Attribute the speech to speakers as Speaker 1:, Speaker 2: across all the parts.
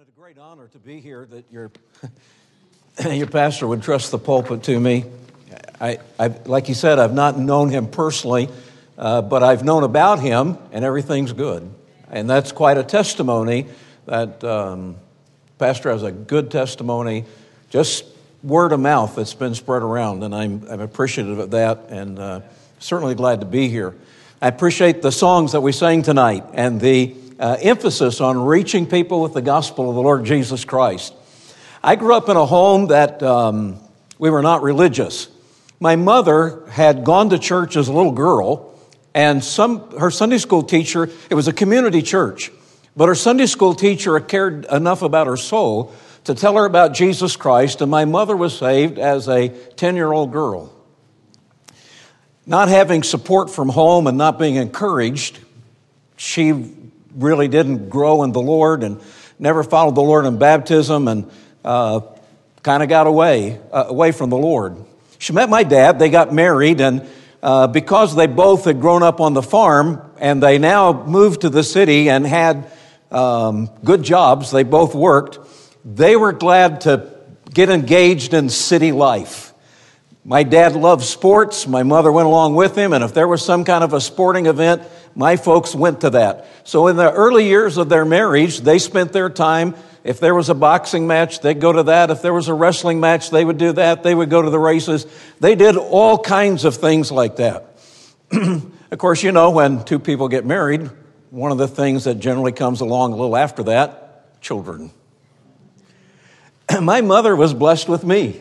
Speaker 1: It's a great honor to be here that your, your pastor would trust the pulpit to me. I, I, like you said, I've not known him personally, uh, but I've known about him, and everything's good. And that's quite a testimony that um, pastor has a good testimony, just word of mouth that's been spread around, and I'm, I'm appreciative of that, and uh, certainly glad to be here. I appreciate the songs that we sang tonight and the uh, emphasis on reaching people with the gospel of the Lord Jesus Christ. I grew up in a home that um, we were not religious. My mother had gone to church as a little girl, and some, her Sunday school teacher, it was a community church, but her Sunday school teacher cared enough about her soul to tell her about Jesus Christ, and my mother was saved as a 10 year old girl. Not having support from home and not being encouraged, she really didn't grow in the Lord and never followed the Lord in baptism and uh, kind of got away, uh, away from the Lord. She met my dad, they got married, and uh, because they both had grown up on the farm and they now moved to the city and had um, good jobs, they both worked, they were glad to get engaged in city life. My dad loved sports. My mother went along with him, and if there was some kind of a sporting event, my folks went to that. So in the early years of their marriage, they spent their time. If there was a boxing match, they'd go to that. If there was a wrestling match, they would do that. They would go to the races. They did all kinds of things like that. of course, you know, when two people get married, one of the things that generally comes along a little after that children. My mother was blessed with me.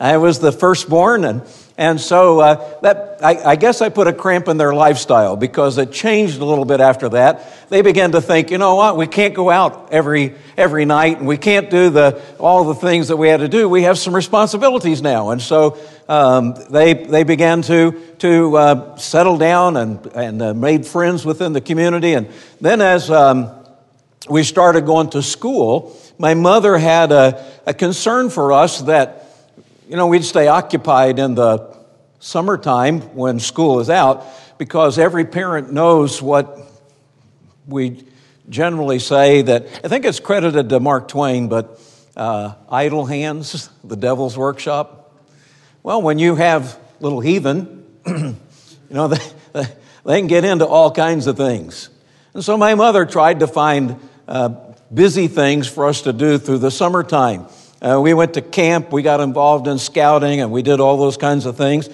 Speaker 1: I was the firstborn, and and so uh, that I, I, guess I put a cramp in their lifestyle because it changed a little bit after that. They began to think, you know what, we can't go out every every night, and we can't do the all the things that we had to do. We have some responsibilities now, and so um, they they began to to uh, settle down and and uh, made friends within the community. And then as um, we started going to school, my mother had a, a concern for us that you know, we'd stay occupied in the summertime when school is out because every parent knows what we generally say that I think it's credited to Mark Twain, but uh, idle hands, the devil's workshop. Well, when you have little heathen, you know, they, they can get into all kinds of things. And so my mother tried to find uh, busy things for us to do through the summertime. Uh, we went to camp, we got involved in scouting, and we did all those kinds of things.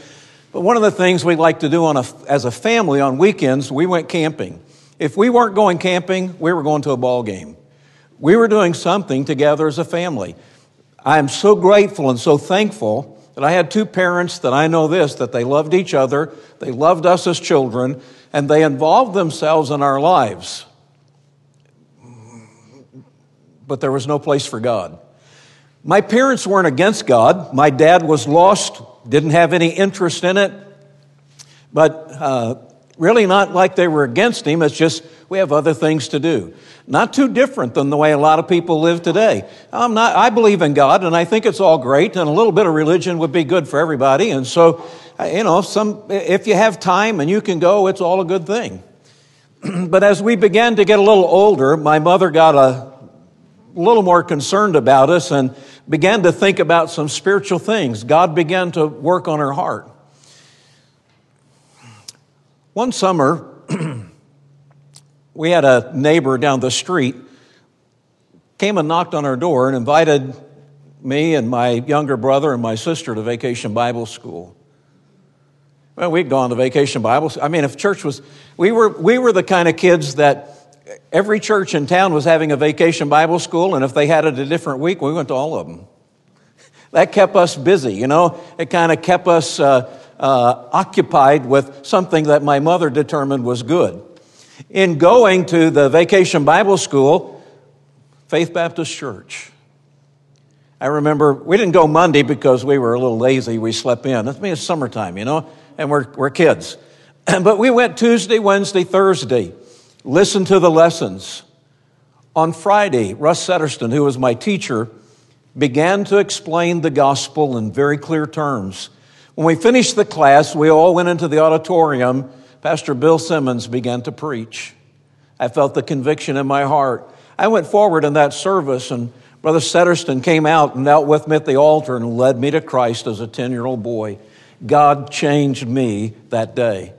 Speaker 1: But one of the things we like to do on a, as a family on weekends, we went camping. If we weren't going camping, we were going to a ball game. We were doing something together as a family. I am so grateful and so thankful that I had two parents that I know this that they loved each other, they loved us as children, and they involved themselves in our lives. But there was no place for God. My parents weren't against God. My dad was lost, didn't have any interest in it, but uh, really not like they were against him. It's just we have other things to do. Not too different than the way a lot of people live today. I'm not, I believe in God and I think it's all great and a little bit of religion would be good for everybody. And so, uh, you know, some, if you have time and you can go, it's all a good thing. but as we began to get a little older, my mother got a little more concerned about us and began to think about some spiritual things. God began to work on her heart. One summer, we had a neighbor down the street came and knocked on our door and invited me and my younger brother and my sister to vacation Bible school. Well, we'd gone to vacation Bible. I mean, if church was, we were, we were the kind of kids that every church in town was having a vacation Bible school, and if they had it a different week, we went to all of them. That kept us busy, you know? It kind of kept us uh, uh, occupied with something that my mother determined was good. In going to the vacation Bible school, Faith Baptist Church, I remember we didn't go Monday because we were a little lazy. We slept in. I mean, it's summertime, you know, and we're, we're kids. but we went Tuesday, Wednesday, Thursday. Listen to the lessons. On Friday, Russ Setterston, who was my teacher, began to explain the gospel in very clear terms. When we finished the class, we all went into the auditorium. Pastor Bill Simmons began to preach. I felt the conviction in my heart. I went forward in that service, and Brother Setterston came out and knelt with me at the altar and led me to Christ as a 10 year old boy. God changed me that day.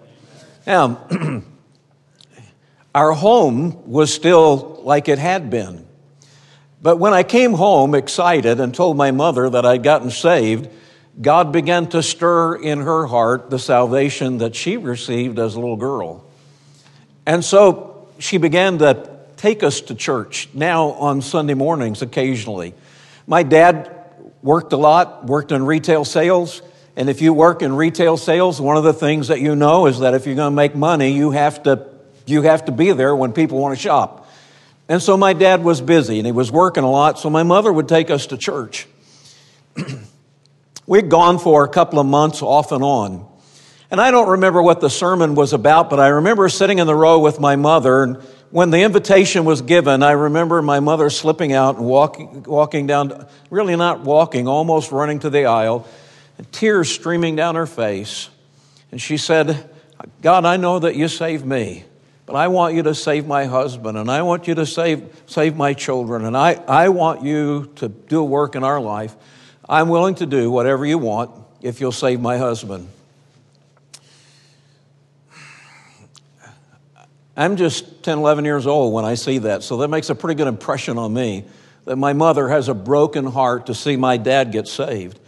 Speaker 1: Now, our home was still like it had been. But when I came home excited and told my mother that I'd gotten saved, God began to stir in her heart the salvation that she received as a little girl. And so she began to take us to church now on Sunday mornings occasionally. My dad worked a lot, worked in retail sales. And if you work in retail sales, one of the things that you know is that if you're going to make money, you have to, you have to be there when people want to shop. And so my dad was busy and he was working a lot, so my mother would take us to church. We'd gone for a couple of months off and on. And I don't remember what the sermon was about, but I remember sitting in the row with my mother. And when the invitation was given, I remember my mother slipping out and walking, walking down, really not walking, almost running to the aisle, and tears streaming down her face. And she said, God, I know that you saved me. But I want you to save my husband, and I want you to save, save my children, and I, I want you to do work in our life. I'm willing to do whatever you want if you'll save my husband. I'm just 10, 11 years old when I see that, so that makes a pretty good impression on me that my mother has a broken heart to see my dad get saved.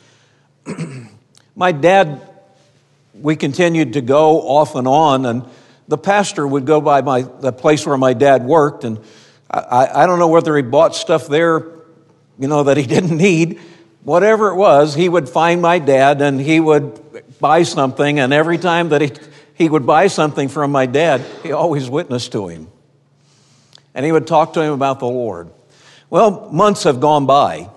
Speaker 1: my dad, we continued to go off and on, and the pastor would go by my, the place where my dad worked, and I, I don't know whether he bought stuff there, you know, that he didn't need. Whatever it was, he would find my dad and he would buy something, and every time that he, he would buy something from my dad, he always witnessed to him. And he would talk to him about the Lord. Well, months have gone by.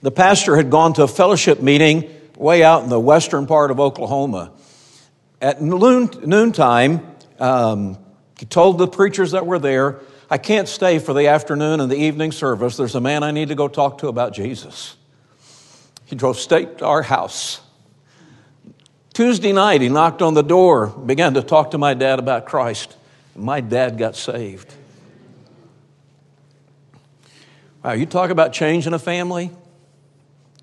Speaker 1: The pastor had gone to a fellowship meeting way out in the western part of Oklahoma. At noon, noontime, um, he told the preachers that were there, I can't stay for the afternoon and the evening service. There's a man I need to go talk to about Jesus. He drove straight to our house. Tuesday night, he knocked on the door, began to talk to my dad about Christ. My dad got saved. Wow, you talk about change in a family?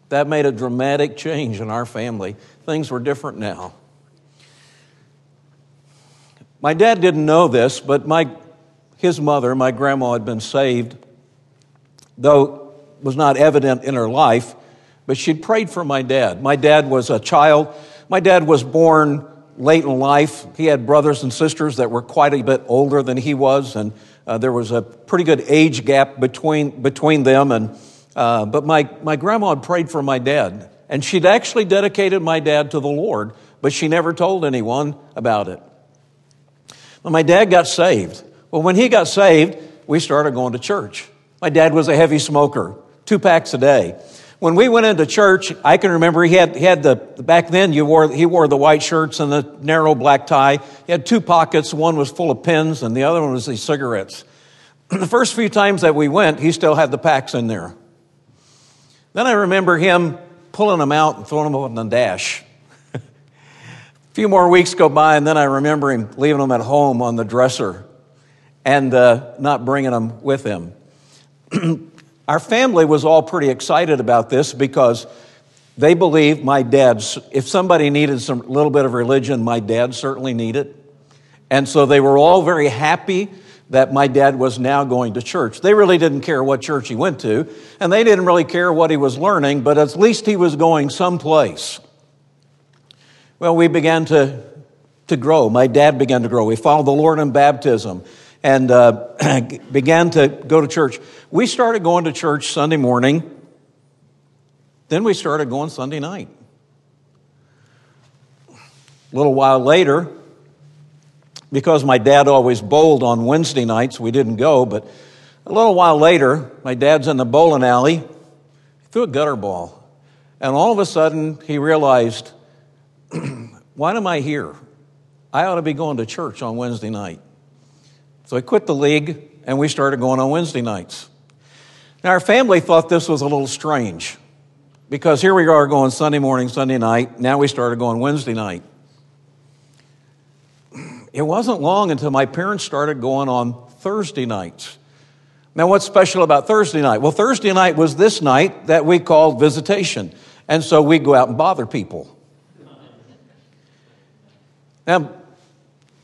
Speaker 1: That made a dramatic change in our family. Things were different now. My dad didn't know this, but my, his mother, my grandma, had been saved, though it was not evident in her life, but she'd prayed for my dad. My dad was a child. My dad was born late in life. He had brothers and sisters that were quite a bit older than he was, and uh, there was a pretty good age gap between, between them. And, uh, but my, my grandma had prayed for my dad, and she'd actually dedicated my dad to the Lord, but she never told anyone about it. My dad got saved. Well, when he got saved, we started going to church. My dad was a heavy smoker, two packs a day. When we went into church, I can remember he had, he had the, back then you wore, he wore the white shirts and the narrow black tie. He had two pockets. One was full of pins and the other one was the cigarettes. the first few times that we went, he still had the packs in there. Then I remember him pulling them out and throwing them on the dash few more weeks go by, and then I remember him leaving them at home on the dresser and uh, not bringing them with him. Our family was all pretty excited about this because they believed my dad's, if somebody needed some little bit of religion, my dad certainly needed. And so they were all very happy that my dad was now going to church. They really didn't care what church he went to, and they didn't really care what he was learning, but at least he was going someplace. Well, we began to, to grow. My dad began to grow. We followed the Lord in baptism and uh, began to go to church. We started going to church Sunday morning. Then we started going Sunday night. A little while later, because my dad always bowled on Wednesday nights, we didn't go, but a little while later, my dad's in the bowling alley, threw a gutter ball. And all of a sudden, he realized why am I here? I ought to be going to church on Wednesday night. So I quit the league and we started going on Wednesday nights. Now, our family thought this was a little strange because here we are going Sunday morning, Sunday night. Now we started going Wednesday night. It wasn't long until my parents started going on Thursday nights. Now, what's special about Thursday night? Well, Thursday night was this night that we called visitation. And so we go out and bother people. Now,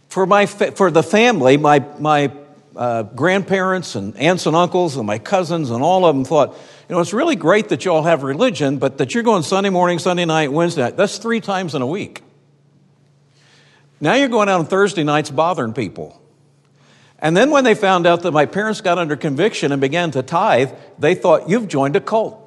Speaker 1: for, my, for the family, my, my uh, grandparents and aunts and uncles and my cousins and all of them thought, you know, it's really great that you all have religion, but that you're going Sunday morning, Sunday night, Wednesday night, that's three times in a week. Now you're going out on Thursday nights bothering people. And then when they found out that my parents got under conviction and began to tithe, they thought, you've joined a cult.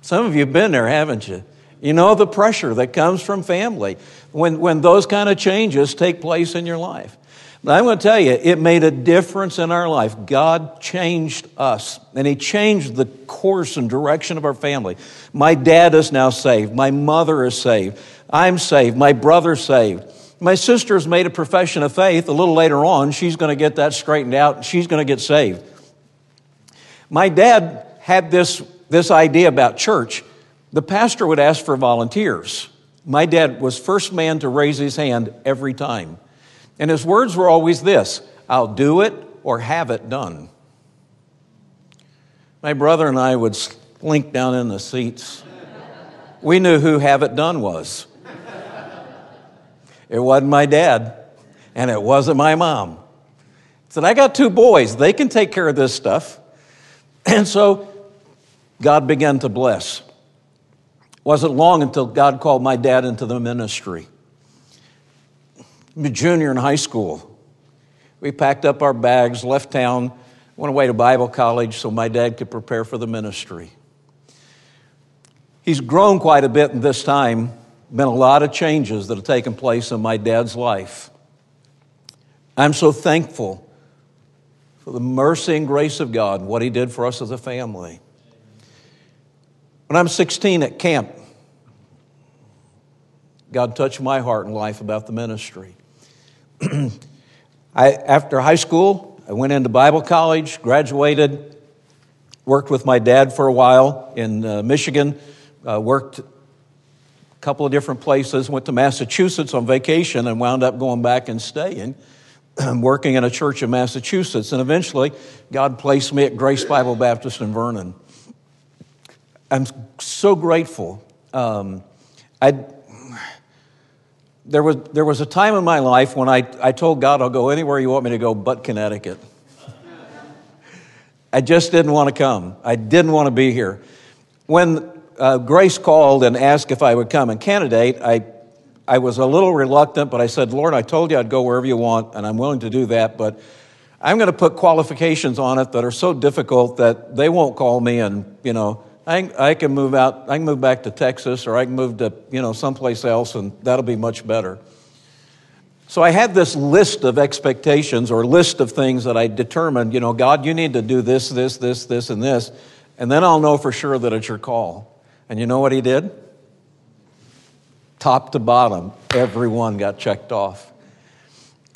Speaker 1: Some of you have been there, haven't you? You know the pressure that comes from family when, when those kind of changes take place in your life. But I'm going to tell you, it made a difference in our life. God changed us, and He changed the course and direction of our family. My dad is now saved. My mother is saved. I'm saved. My brother's saved. My sister's made a profession of faith. A little later on, she's going to get that straightened out. She's going to get saved. My dad had this, this idea about church. The pastor would ask for volunteers. My dad was first man to raise his hand every time. And his words were always this I'll do it or have it done. My brother and I would slink down in the seats. We knew who have it done was. It wasn't my dad, and it wasn't my mom. Said, I got two boys. They can take care of this stuff. And so God began to bless. Wasn't long until God called my dad into the ministry. Junior in high school, we packed up our bags, left town, went away to Bible college so my dad could prepare for the ministry. He's grown quite a bit in this time been a lot of changes that have taken place in my dad's life. I'm so thankful for the mercy and grace of God and what He did for us as a family. When I'm 16 at camp, God touched my heart and life about the ministry. I, after high school, I went into Bible college, graduated, worked with my dad for a while in uh, Michigan, uh, worked a couple of different places, went to Massachusetts on vacation and wound up going back and staying, working in a church in Massachusetts. And eventually, God placed me at Grace Bible Baptist in Vernon. I'm so grateful. Um, I, there, was, there was a time in my life when I, I told God, I'll go anywhere you want me to go but Connecticut. I just didn't want to come. I didn't want to be here. When uh, Grace called and asked if I would come and candidate, I, I was a little reluctant, but I said, Lord, I told you I'd go wherever you want, and I'm willing to do that, but I'm going to put qualifications on it that are so difficult that they won't call me, and, you know, I, I can move out, I can move back to Texas, or I can move to, you know, someplace else, and that'll be much better. So I had this list of expectations or list of things that I determined, you know, God, you need to do this, this, this, this, and this, and then I'll know for sure that it's your call. And you know what he did? Top to bottom, everyone got checked off.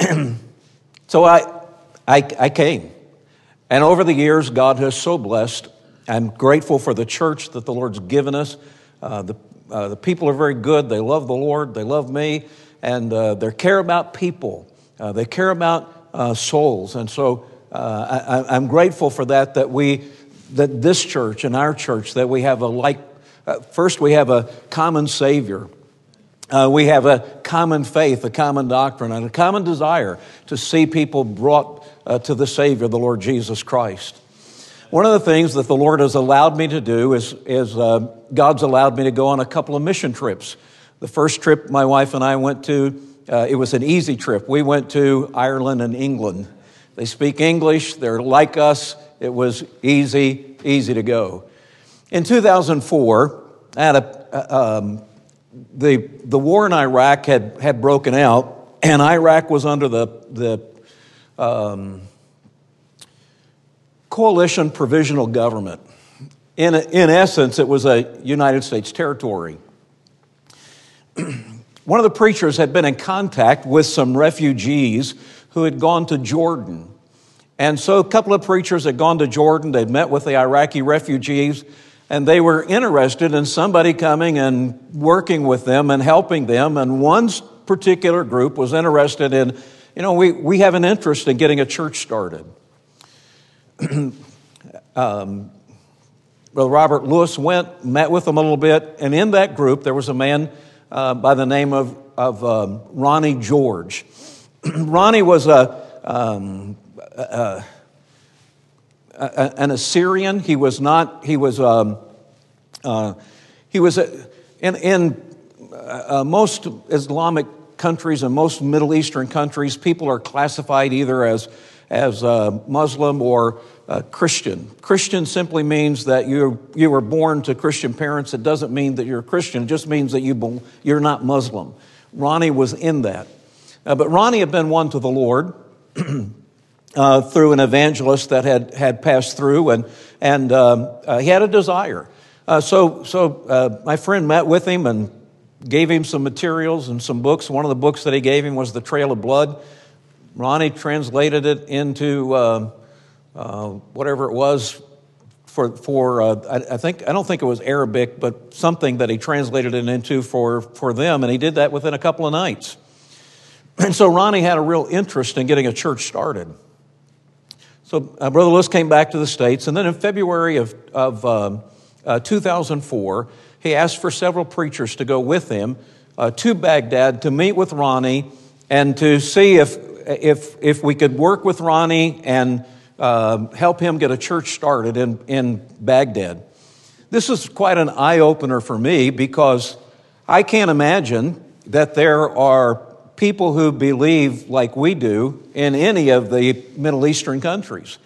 Speaker 1: so I, I, I came. And over the years, God has so blessed. I'm grateful for the church that the Lord's given us. Uh, the, uh, the people are very good. They love the Lord. They love me. And uh, they care about people. Uh, they care about uh, souls. And so uh, I, I'm grateful for that, that we, that this church and our church, that we have a like first, we have a common Savior. We have a common faith, a common doctrine, and a common desire to see people brought to the Savior, the Lord Jesus Christ. One of the things that the Lord has allowed me to do is, is uh, God's allowed me to go on a couple of mission trips. The first trip my wife and I went to, uh, it was an easy trip. We went to Ireland and England. They speak English, they're like us. It was easy, easy to go. In 2004, at a, um, the, the war in Iraq had, had broken out, and Iraq was under the, the um, coalition provisional government. In, in essence, it was a United States territory. One of the preachers had been in contact with some refugees who had gone to Jordan. And so a couple of preachers had gone to Jordan. They'd met with the Iraqi refugees and they were interested in somebody coming and working with them and helping them. And one particular group was interested in, you know, we, we have an interest in getting a church started. um, Brother Robert Lewis went, met with them a little bit, and in that group there was a man uh, by the name of, of um, Ronnie George. Ronnie was a, um, a, a, an Assyrian. He was not, he was, um, uh, he was a, in, in uh, most Islamic countries and most Middle Eastern countries, people are classified either as, as a Muslim or uh, Christian. Christian simply means that you, you were born to Christian parents. It doesn't mean that you're a Christian, it just means that you, you're not Muslim. Ronnie was in that. Uh, but Ronnie had been won to the Lord uh, through an evangelist that had, had passed through, and, and um, uh, he had a desire. Uh, so so uh, my friend met with him and gave him some materials and some books. One of the books that he gave him was The Trail of Blood. Ronnie translated it into uh, uh, whatever it was for, for uh, I, I, think, I don't think it was Arabic, but something that he translated it into for, for them, and he did that within a couple of nights. And so Ronnie had a real interest in getting a church started. So uh, Brother Lewis came back to the States, and then in February of, of um, uh, 2004, he asked for several preachers to go with him uh, to Baghdad to meet with Ronnie and to see if, if, if we could work with Ronnie and uh, help him get a church started in, in Baghdad. This is quite an eye opener for me because I can't imagine that there are people who believe like we do in any of the Middle Eastern countries.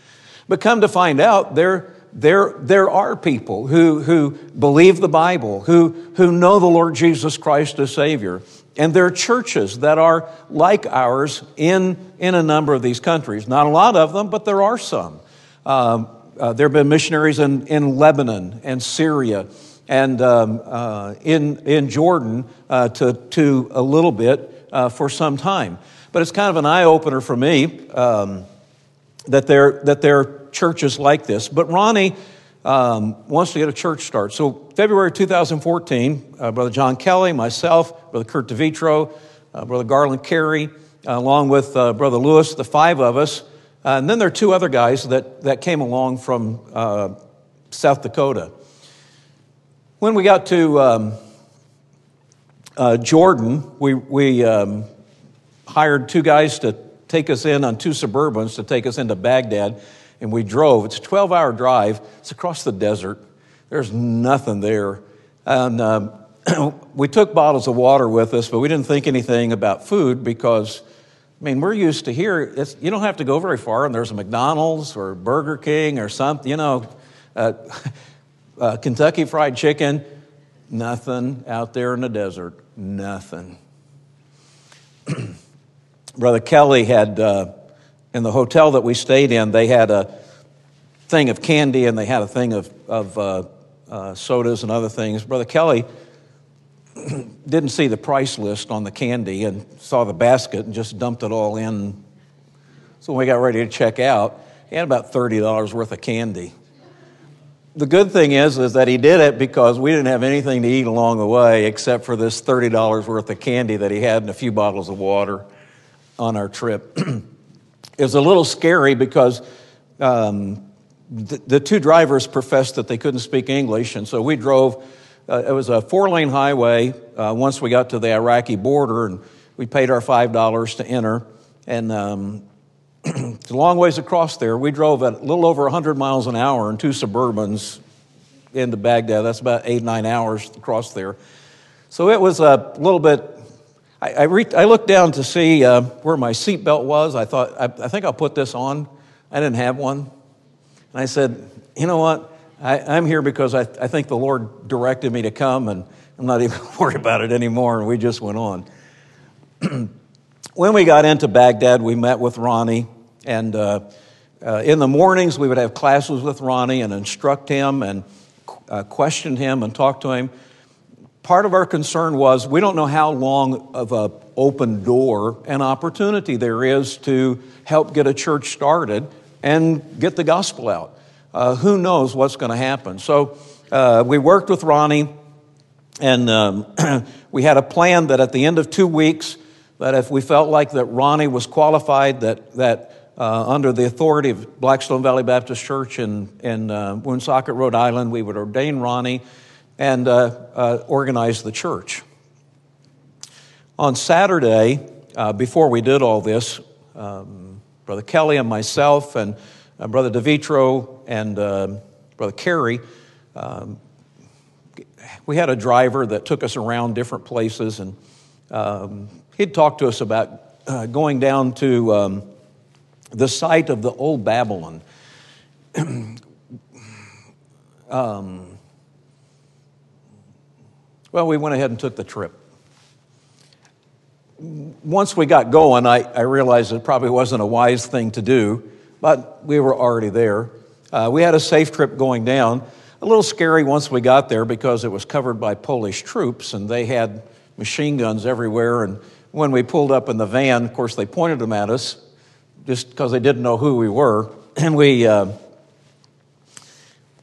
Speaker 1: But come to find out, there, there, there are people who, who believe the Bible, who, who know the Lord Jesus Christ as Savior. And there are churches that are like ours in, in a number of these countries. Not a lot of them, but there are some. Um, uh, there have been missionaries in, in Lebanon and Syria and um, uh, in, in Jordan uh, to, to a little bit uh, for some time. But it's kind of an eye opener for me um, that, there, that there churches like this. But Ronnie um, wants to get a church started. So, February 2014, uh, Brother John Kelly, myself, Brother Kurt DeVitro, uh, Brother Garland Carey, uh, along with uh, Brother Lewis, the five of us. Uh, and then there are two other guys that, that came along from uh, South Dakota. When we got to um, Jordan, we, we um, hired two guys to take us in on two Suburbans to take us into Baghdad and we drove. It's a 12 hour drive, it's across the desert. There's nothing there. And um, we took bottles of water with us, but we didn't think anything about food because, I mean, we're used to here, you don't have to go very far, and there's a McDonald's or Burger King or something, you know, uh, uh, Kentucky Fried Chicken. Nothing out there in the desert. Nothing. Brother Kelly had. Uh, in the hotel that we stayed in, they had a thing of candy and they had a thing of, of uh, uh, sodas and other things. Brother Kelly didn't see the price list on the candy and saw the basket and just dumped it all in. So when we got ready to check out, he had about $30 worth of candy. The good thing is, is that he did it because we didn't have anything to eat along the way except for this $30 worth of candy that he had and a few bottles of water on our trip. It was a little scary because um, the, the, two drivers professed that they couldn't speak English, and so we drove. Uh, it was a four lane highway uh, once we got to the Iraqi border, and we paid our $5 to enter. And um, it's a long ways across there. We drove at a little over 100 miles an hour in two Suburbans into Baghdad. That's about eight, nine hours across there. So it was a little bit I, I, re- I looked down to see uh, where my seatbelt was. I thought, I, I, think I'll put this on. I didn't have one. And I said, you know what? I, am here because I, I think the Lord directed me to come, and I'm not even worried about it anymore. And we just went on. when we got into Baghdad, we met with Ronnie. And uh, uh, in the mornings, we would have classes with Ronnie and instruct him and uh, question him and talk to him part of our concern was we don't know how long of a open door and opportunity there is to help get a church started and get the gospel out. Uh, who knows what's going to happen? So uh, we worked with Ronnie, and um, we had a plan that at the end of two weeks, that if we felt like that Ronnie was qualified, that, that uh, under the authority of Blackstone Valley Baptist Church in, in uh, Woonsocket, Rhode Island, we would ordain Ronnie and uh, uh organize the church. On Saturday, uh, before we did all this, um, Brother Kelly and myself and Brother DeVitro and Brother Carey, um, we had a driver that took us around different places, and um, he'd talk to us about uh, going down to um, the site of the old Babylon. um, well, we went ahead and took the trip. Once we got going, I, I realized it probably wasn't a wise thing to do, but we were already there. Uh, we had a safe trip going down. A little scary once we got there because it was covered by Polish troops and they had machine guns everywhere. And when we pulled up in the van, of course, they pointed them at us just because they didn't know who we were. And we uh,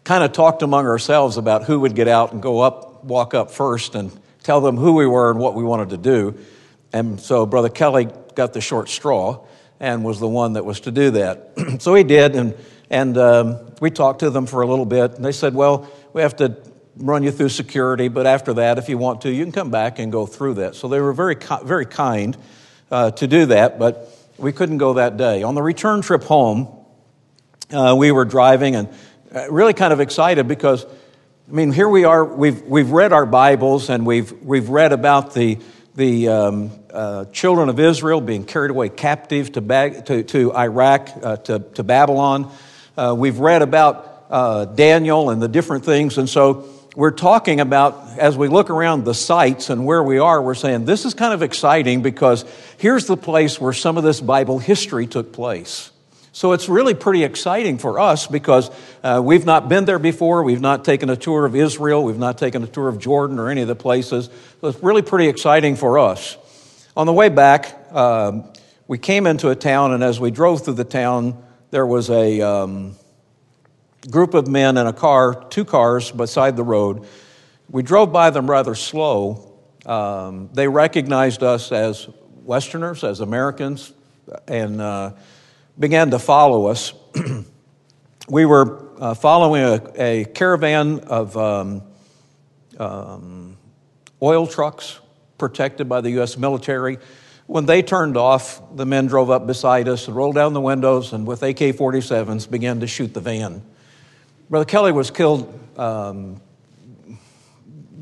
Speaker 1: kind of talked among ourselves about who would get out and go up, walk up first, and tell them who we were and what we wanted to do. And so Brother Kelly got the short straw and was the one that was to do that. so he did, and and um, we talked to them for a little bit, and they said, Well, we have to run you through security, but after that, if you want to, you can come back and go through that. So they were very, very kind uh, to do that, but we couldn't go that day. On the return trip home, uh, we were driving and uh, really kind of excited because, I mean, here we are, we've, we've read our Bibles and we've, we've read about the, the um, uh, children of Israel being carried away captive to, Bag, to, to Iraq, uh, to, to Babylon. Uh, we've read about uh, Daniel and the different things, and so we're talking about, as we look around the sites and where we are, we're saying this is kind of exciting because here's the place where some of this Bible history took place. So it's really pretty exciting for us because uh, we've not been there before. We've not taken a tour of Israel. We've not taken a tour of Jordan or any of the places. So it's really pretty exciting for us. On the way back, um, we came into a town, and as we drove through the town, there was a um, group of men in a car, two cars beside the road. We drove by them rather slow. Um, they recognized us as Westerners, as Americans, and uh, began to follow us. we were uh, following a, a, caravan of um, um oil trucks protected by the U.S. military. When they turned off, the men drove up beside us, and rolled down the windows, and with AK 47s began to shoot the van. Brother Kelly was killed um,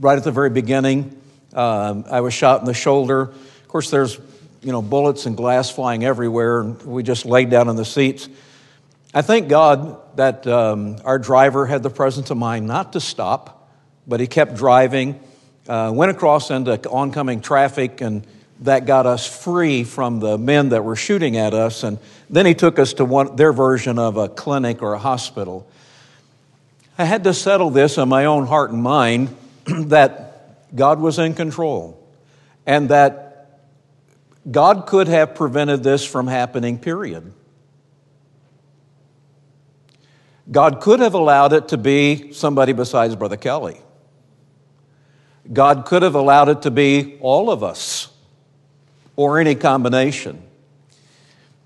Speaker 1: right at the very beginning. Um, I was shot in the shoulder. Of course, there's you know bullets and glass flying everywhere, and we just laid down in the seats. I thank God that um, our driver had the presence of mind not to stop, but he kept driving, uh, went across into oncoming traffic, and that got us free from the men that were shooting at us. And then he took us to one, their version of a clinic or a hospital. I had to settle this in my own heart and mind that God was in control and that God could have prevented this from happening, period. God could have allowed it to be somebody besides Brother Kelly. God could have allowed it to be all of us or any combination.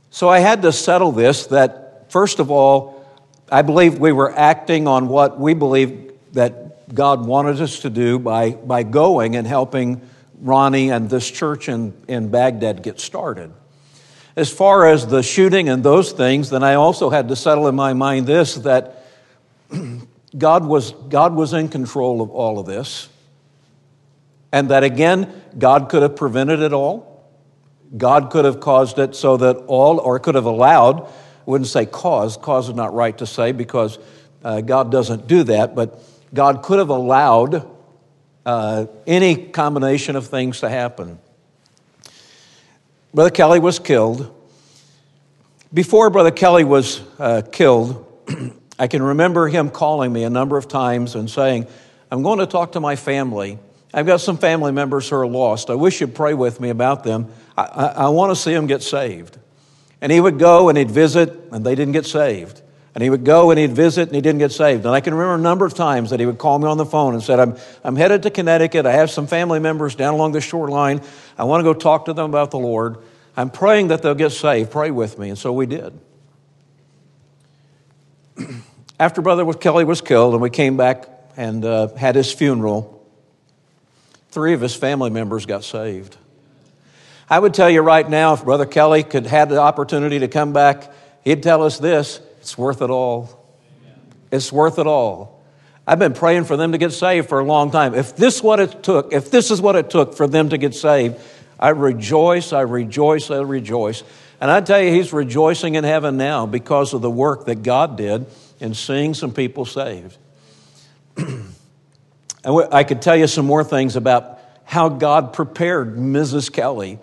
Speaker 1: So I had to settle this that, first of all, I believe we were acting on what we believe that God wanted us to do by, by going and helping Ronnie and this church in, in Baghdad get started. As far as the shooting and those things, then I also had to settle in my mind this that God was, God was in control of all of this. And that again, God could have prevented it all. God could have caused it so that all, or could have allowed, I wouldn't say cause, cause is not right to say because uh, God doesn't do that, but God could have allowed uh, any combination of things to happen. Brother Kelly was killed. Before Brother Kelly was uh, killed, I can remember him calling me a number of times and saying, I'm going to talk to my family. I've got some family members who are lost. I wish you'd pray with me about them. I, I, I want to see them get saved. And he would go and he'd visit, and they didn't get saved. And he would go and he'd visit and he didn't get saved. And I can remember a number of times that he would call me on the phone and said, I'm, I'm headed to Connecticut. I have some family members down along the shoreline. I want to go talk to them about the Lord. I'm praying that they'll get saved. Pray with me. And so we did. After Brother Kelly was killed and we came back and uh, had his funeral, three of his family members got saved. I would tell you right now, if Brother Kelly could have the opportunity to come back, he'd tell us this it's worth it all. It's worth it all. I've been praying for them to get saved for a long time. If this what it took, if this is what it took for them to get saved, I rejoice, I rejoice, I rejoice. And I tell you, he's rejoicing in heaven now because of the work that God did in seeing some people saved. And I could tell you some more things about how God prepared Mrs. Kelly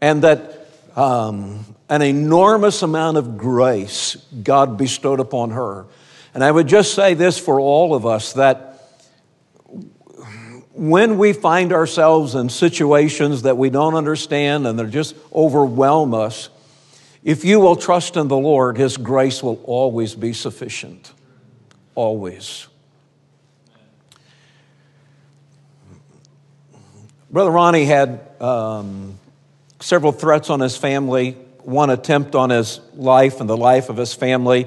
Speaker 1: and that um, an enormous amount of grace God bestowed upon her. And I would just say this for all of us that when we find ourselves in situations that we don't understand and they just overwhelm us, if you will trust in the Lord, His grace will always be sufficient. Always. Brother Ronnie had um, several threats on his family one attempt on his life and the life of his family.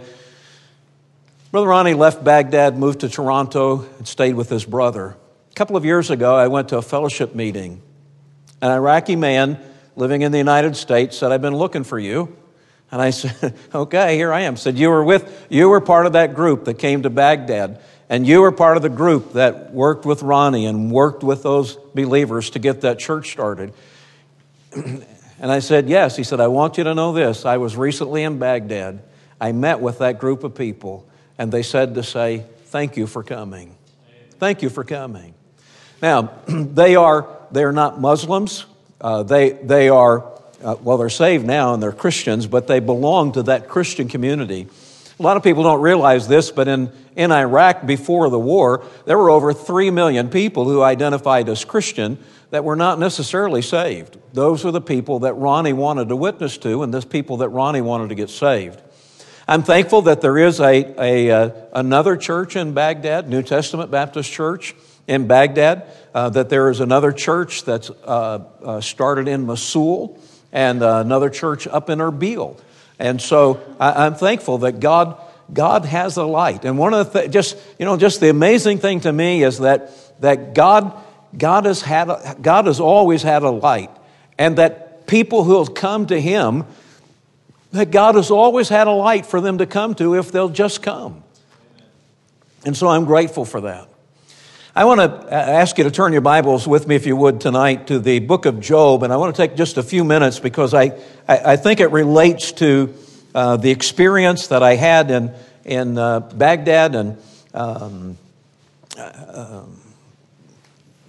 Speaker 1: Brother Ronnie left Baghdad, moved to Toronto, and stayed with his brother. A couple of years ago, I went to a fellowship meeting. An Iraqi man living in the United States said, I've been looking for you. And I said, Okay, here I am. Said, You were with, you were part of that group that came to Baghdad. And you were part of the group that worked with Ronnie and worked with those believers to get that church started. And I said, Yes. He said, I want you to know this. I was recently in Baghdad. I met with that group of people, and they said to say, Thank you for coming. Thank you for coming. Now, they are, they are not Muslims. Uh, they, they are, uh, well, they're saved now and they're Christians, but they belong to that Christian community. A lot of people don't realize this, but in, in Iraq before the war, there were over 3 million people who identified as Christian that were not necessarily saved. Those were the people that Ronnie wanted to witness to, and this people that Ronnie wanted to get saved. I'm thankful that there is a, a uh, another church in Baghdad, New Testament Baptist Church in Baghdad. Uh, that there is another church that's uh, uh started in Mosul, and uh, another church up in Erbil. And so I, am thankful that God God has a light. And one of the th- just you know just the amazing thing to me is that that God God has, had a, God has always had a light, and that people who have come to Him, that God has always had a light for them to come to if they'll just come. And so I'm grateful for that. I want to ask you to turn your Bibles with me, if you would, tonight to the book of Job. And I want to take just a few minutes because I, I, think it relates to uh, the experience that I had in, in uh, Baghdad and um, uh,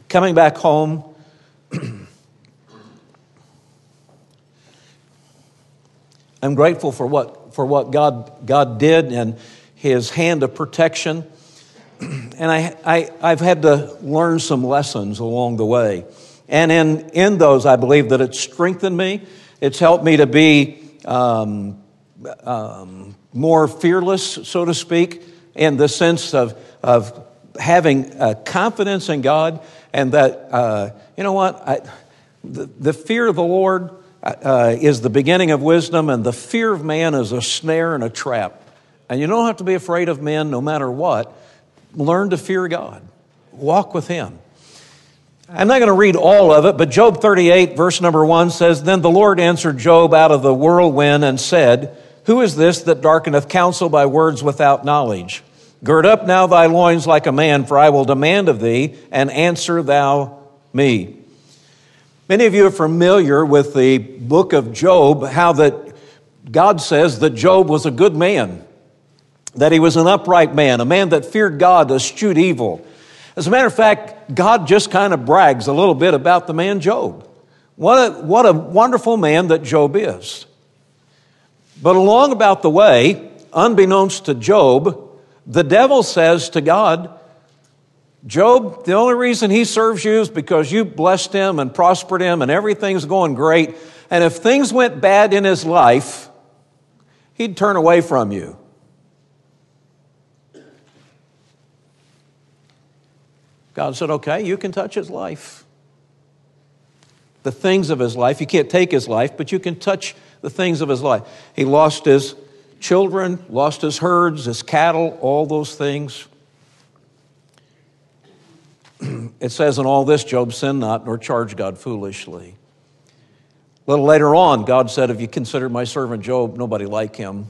Speaker 1: coming back home, I'm grateful for what, for what God, God did and His hand of protection. And I, I, I've had to learn some lessons along the way. And in, in those, I believe that it's strengthened me. It's helped me to be um, um, more fearless, so to speak, in the sense of, of having confidence in God and that, uh, you know what, I, the, the, fear of the Lord uh, is the beginning of wisdom, and the fear of man is a snare and a trap. And you don't have to be afraid of men no matter what. Learn to fear God, walk with Him. I'm not going to read all of it, but Job 38, verse number one says Then the Lord answered Job out of the whirlwind and said, Who is this that darkeneth counsel by words without knowledge? Gird up now thy loins like a man, for I will demand of thee, and answer thou me. Many of you are familiar with the book of Job, how that God says that Job was a good man, that he was an upright man, a man that feared God, eschewed evil. As a matter of fact, God just kind of brags a little bit about the man Job. What a, what a wonderful man that Job is. But along about the way, unbeknownst to Job, the devil says to God, Job, the only reason he serves you is because you blessed him and prospered him and everything's going great. And if things went bad in his life, he'd turn away from you. God said, Okay, you can touch his life. The things of his life. You can't take his life, but you can touch the things of his life. He lost his children, lost his herds, his cattle, all those things. it says in all this, Job sinned not nor charged God foolishly. A little later on, God said, If you consider my servant Job, nobody like him.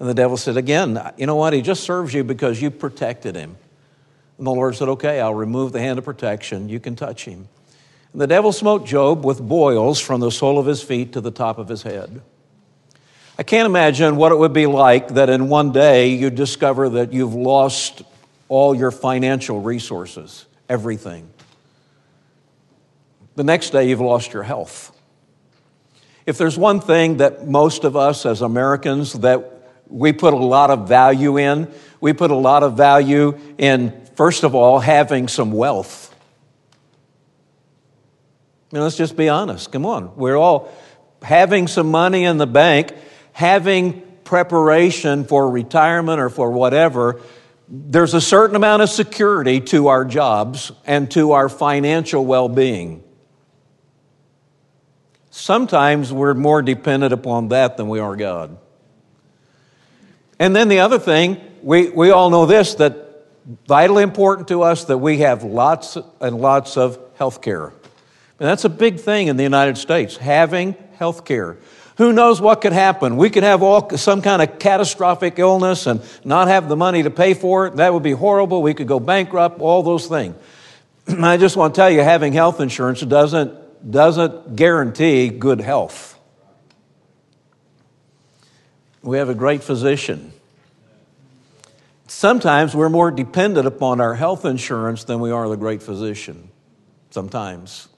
Speaker 1: And the devil said, Again, you know what? He just serves you because you protected him. And the Lord said, Okay, I'll remove the hand of protection. You can touch him. And the devil smote Job with boils from the sole of his feet to the top of his head. I can't imagine what it would be like that in one day you discover that you've lost all your financial resources, everything. The next day you've lost your health. If there's one thing that most of us as Americans that we put a lot of value in, we put a lot of value in, first of all, having some wealth. I mean, let's just be honest. Come on. We're all having some money in the bank having preparation for retirement or for whatever, there's a certain amount of security to our jobs and to our financial well being. Sometimes we're more dependent upon that than we are God. And then the other thing, we, we all know this that vitally important to us that we have lots and lots of health care. And that's a big thing in the United States, having health care. Who knows what could happen? We could have all, some kind of catastrophic illness and not have the money to pay for it. That would be horrible. We could go bankrupt, all those things. I just want to tell you, having health insurance doesn't, doesn't guarantee good health. We have a great physician. Sometimes we're more dependent upon our health insurance than we are the great physician. Sometimes.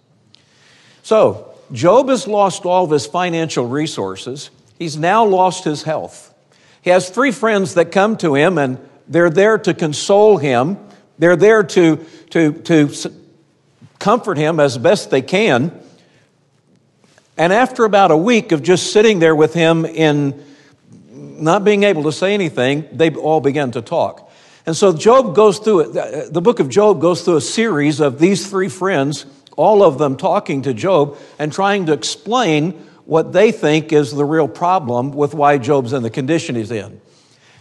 Speaker 1: So, Job has lost all of his financial resources. He's now lost his health. He has three friends that come to him and they're there to console him. They're there to, to, to comfort him as best they can. And after about a week of just sitting there with him in not being able to say anything, they all began to talk. And so Job goes through it. Uh, the book of Job goes through a series of these three friends all of them talking to Job and trying to explain what they think is the real problem with why Job's in the condition he's in.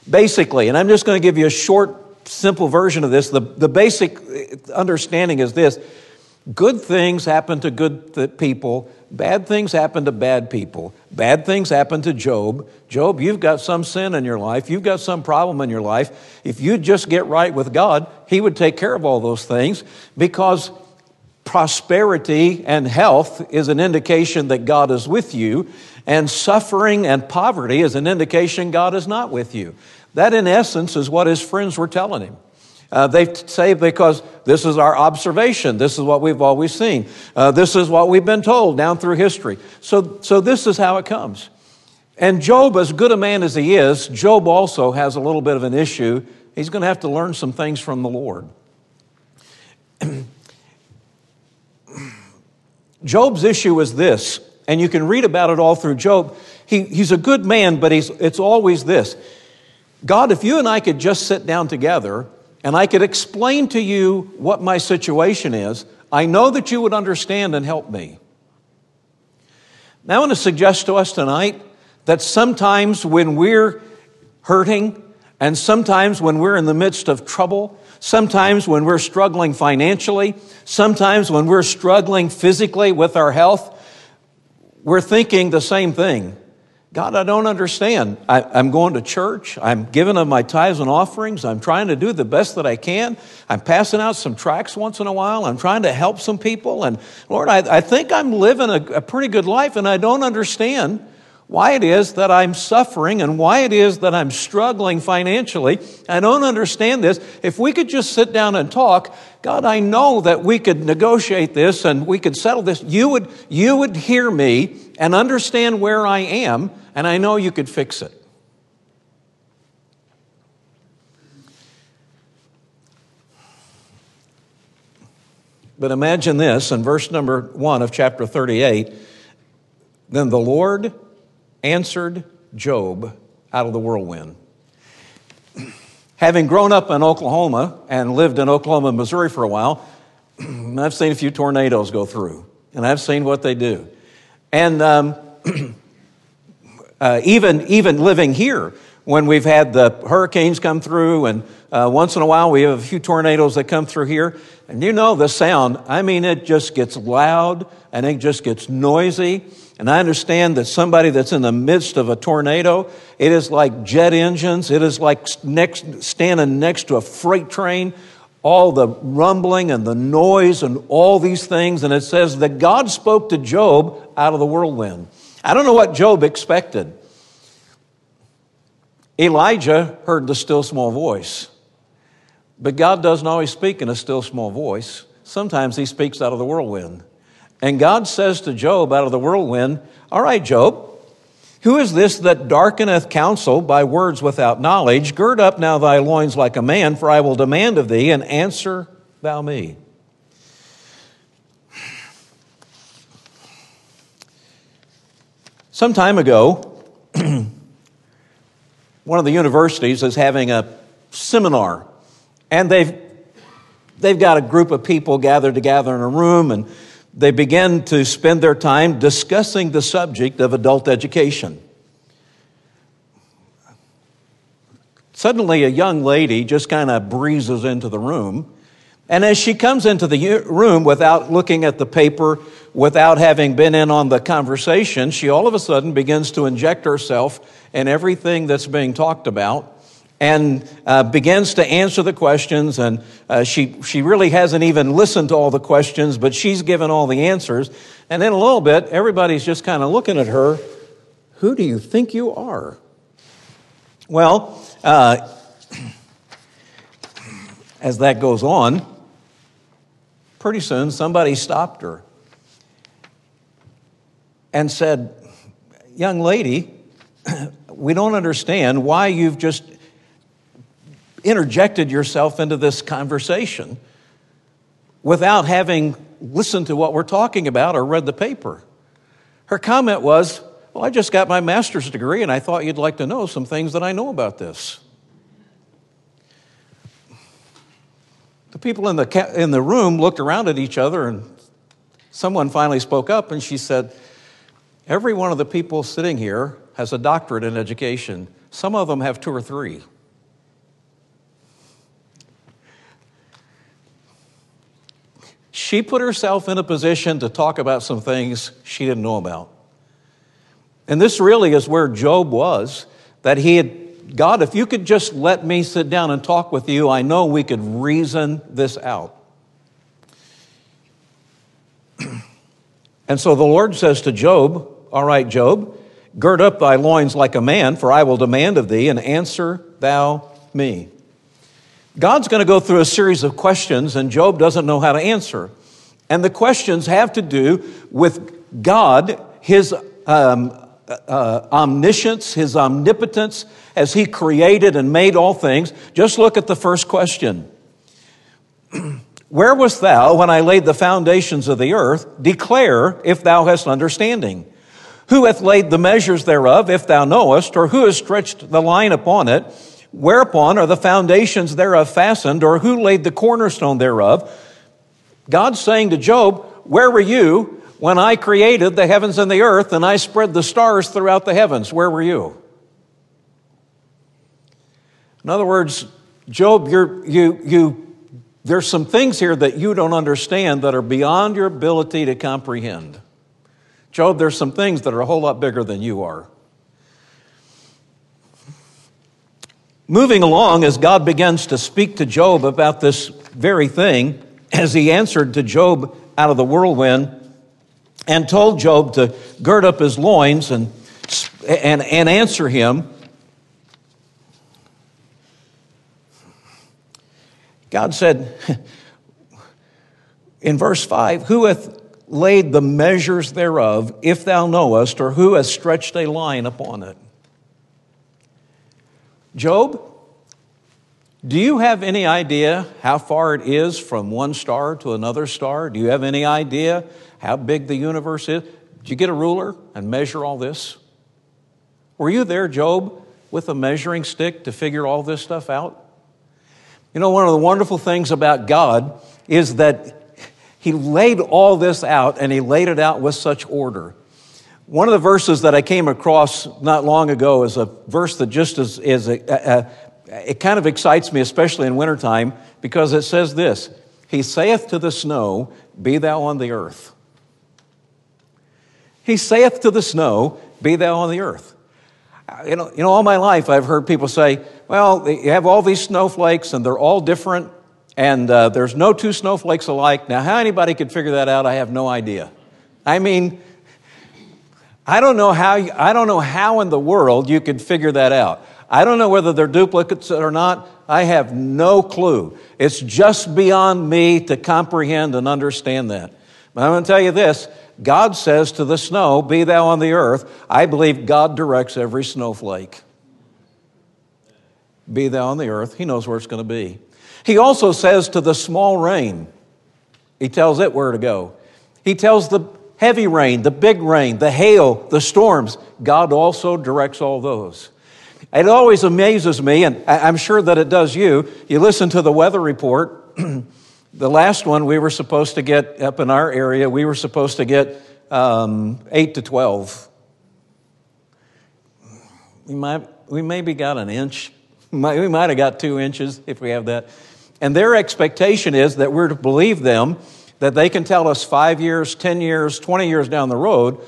Speaker 1: Basically, and I'm just going to give you a short, simple version of this. The, the basic uh, understanding is this good things happen to good people, bad things happen to bad people. Bad things happen to Job. Job, you've got some sin in your life, you've got some problem in your life. If you just get right with God, He would take care of all those things because prosperity and health is an indication that God is with you, and suffering and poverty is an indication God is not with you. That, in essence, is what his friends were telling him. Uh, they say because this is our observation, this is what we've always seen, uh, this is what we've been told down through history. So, so this is how it comes. And Job, as good a man as he is, Job also has a little bit of an issue. He's going to have to learn some things from the Lord. Job's issue is this, and you can read about it all through Job. He, he's a good man, but he's, it's always this God, if you and I could just sit down together and I could explain to you what my situation is, I know that you would understand and help me. Now, I want to suggest to us tonight that sometimes when we're hurting and sometimes when we're in the midst of trouble, Sometimes when we're struggling financially, sometimes when we're struggling physically with our health, we're thinking the same thing. God, I don't understand. I, am going to church. I'm giving of my tithes and offerings. I'm trying to do the best that I can. I'm passing out some tracts once in a while. I'm trying to help some people. And Lord, I, I think I'm living a, a pretty good life and I don't understand why it is that I'm suffering and why it is that I'm struggling financially. I don't understand this. If we could just sit down and talk, God, I know that we could negotiate this and we could settle this. You would, you would hear me and understand where I am, and I know you could fix it. But imagine this in verse number one of chapter 38 then the Lord answered Job out of the whirlwind. Having grown up in Oklahoma and lived in Oklahoma, Missouri for a while, I've seen a few tornadoes go through, and I've seen what they do. And um, uh, even, even living here, when we've had the hurricanes come through, and uh, once in a while we have a few tornadoes that come through here, and you know the sound, I mean, it just gets loud and it just gets noisy. And I understand that somebody that's in the midst of a tornado, it is like jet engines, it is like next, standing next to a freight train all the rumbling and the noise and all these things. And it says that God spoke to Job out of the whirlwind. I don't know what Job expected. Elijah heard the still small voice. But God doesn't always speak in a still small voice. Sometimes he speaks out of the whirlwind. And God says to Job out of the whirlwind, All right, Job, who is this that darkeneth counsel by words without knowledge? Gird up now thy loins like a man, for I will demand of thee, and answer thou me. Some time ago, one of the universities is having a seminar, and they've, they've got a group of people gathered together in a room, and they begin to spend their time discussing the subject of adult education. Suddenly, a young lady just kind of breezes into the room. And as she comes into the room without looking at the paper, without having been in on the conversation, she all of a sudden begins to inject herself in everything that's being talked about and uh, begins to answer the questions. And uh, she, she really hasn't even listened to all the questions, but she's given all the answers. And in a little bit, everybody's just kind of looking at her. Who do you think you are? Well, uh, as that goes on, pretty soon somebody stopped her and said, Young lady, we don't understand why you've just interjected yourself into this conversation without having listened to what we're talking about or read the paper. Her comment was, Well, I just got my master's degree and I thought you'd like to know some things that I know about this. The people in the, in the room looked around at each other and someone finally spoke up and she said, Every one of the people sitting here has a doctorate in education. Some of them have two or three. She put herself in a position to talk about some things she didn't know about. And this really is where Job was that he had, God, if you could just let me sit down and talk with you, I know we could reason this out. and so the Lord says to Job, All right, Job, gird up thy loins like a man, for I will demand of thee, and answer thou me. God's going to go through a series of questions, and Job doesn't know how to answer. And the questions have to do with God, His um, uh, omniscience, His omnipotence, as He created and made all things. Just look at the first question Where wast thou when I laid the foundations of the earth? Declare if thou hast understanding. Who hath laid the measures thereof, if thou knowest, or who has stretched the line upon it? Whereupon are the foundations thereof fastened, or who laid the cornerstone thereof? God's saying to Job, Where were you when I created the heavens and the earth and I spread the stars throughout the heavens? Where were you? In other words, Job, you you, there's some things here that you don't understand that are beyond your ability to comprehend. Job, there's some things that are a whole lot bigger than you are. Moving along, as God begins to speak to Job about this very thing, as he answered to Job out of the whirlwind and told Job to gird up his loins and, and, and answer him, God said in verse 5 Who hath laid the measures thereof, if thou knowest, or who hath stretched a line upon it? Job, do you have any idea how far it is from one star to another star? Do you have any idea how big the universe is? Did you get a ruler and measure all this? Were you there, Job, with a measuring stick to figure all this stuff out? You know, one of the wonderful things about God is that He laid all this out and He laid it out with such order. One of the verses that I came across not long ago is a verse that just is, is a, a, a, it kind of excites me, especially in wintertime, because it says this He saith to the snow, Be thou on the earth. He saith to the snow, Be thou on the earth. You know, you know, all my life I've heard people say, Well, you have all these snowflakes and they're all different, and uh, there's no two snowflakes alike. Now, how anybody could figure that out, I have no idea. I mean, I don't know how, I don't know how in the world you could figure that out. I don't know whether they're duplicates or not. I have no clue. It's just beyond me to comprehend and understand that. But I'm going to tell you this God says to the snow, Be thou on the earth. I believe God directs every snowflake. Be thou on the earth. He knows where it's going to be. He also says to the small rain, He tells it where to go. He tells the heavy rain, the big rain, the hail, the storms, God also directs all those. It always amazes me, and I'm sure that it does you. You listen to the weather report. the last one we were supposed to get up in our area, we were supposed to get um, 8 to 12. We, might, we maybe got an inch. We might have got two inches if we have that. And their expectation is that we're to believe them, that they can tell us five years, 10 years, 20 years down the road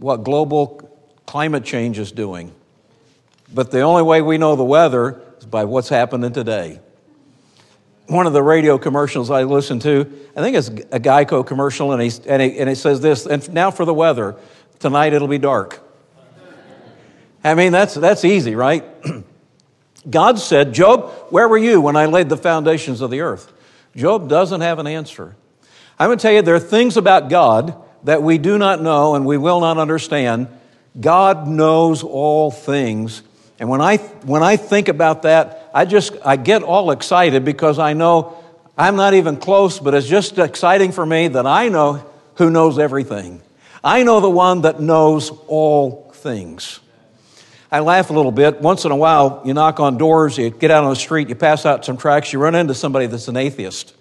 Speaker 1: what global climate change is doing. But the only way we know the weather is by what's happening today. One of the radio commercials I listen to, I think it's a Geico commercial, and, he, and, he, and it says this, and now for the weather. Tonight it'll be dark. I mean, that's, that's easy, right? God said, Job, where were you when I laid the foundations of the earth? Job doesn't have an answer. I'm going to tell you, there are things about God that we do not know and we will not understand. God knows all things, and when I, when I think about that, I just, I get all excited because I know I'm not even close, but it's just exciting for me that I know who knows everything. I know the one that knows all things. I laugh a little bit. Once in a while, you knock on doors, you get out on the street, you pass out some tracts, you run into somebody that's an atheist.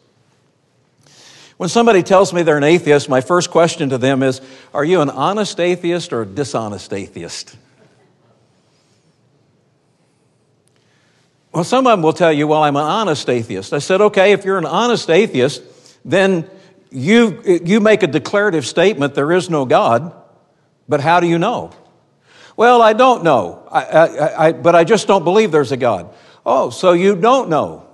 Speaker 1: When somebody tells me they're an atheist, my first question to them is Are you an honest atheist or a dishonest atheist? Well, some of them will tell you, well, I'm an honest atheist. I said, okay, if you're an honest atheist, then you, you make a declarative statement, there is no God, but how do you know? Well, I don't know, I, I, I, but I just don't believe there's a God. Oh, so you don't know.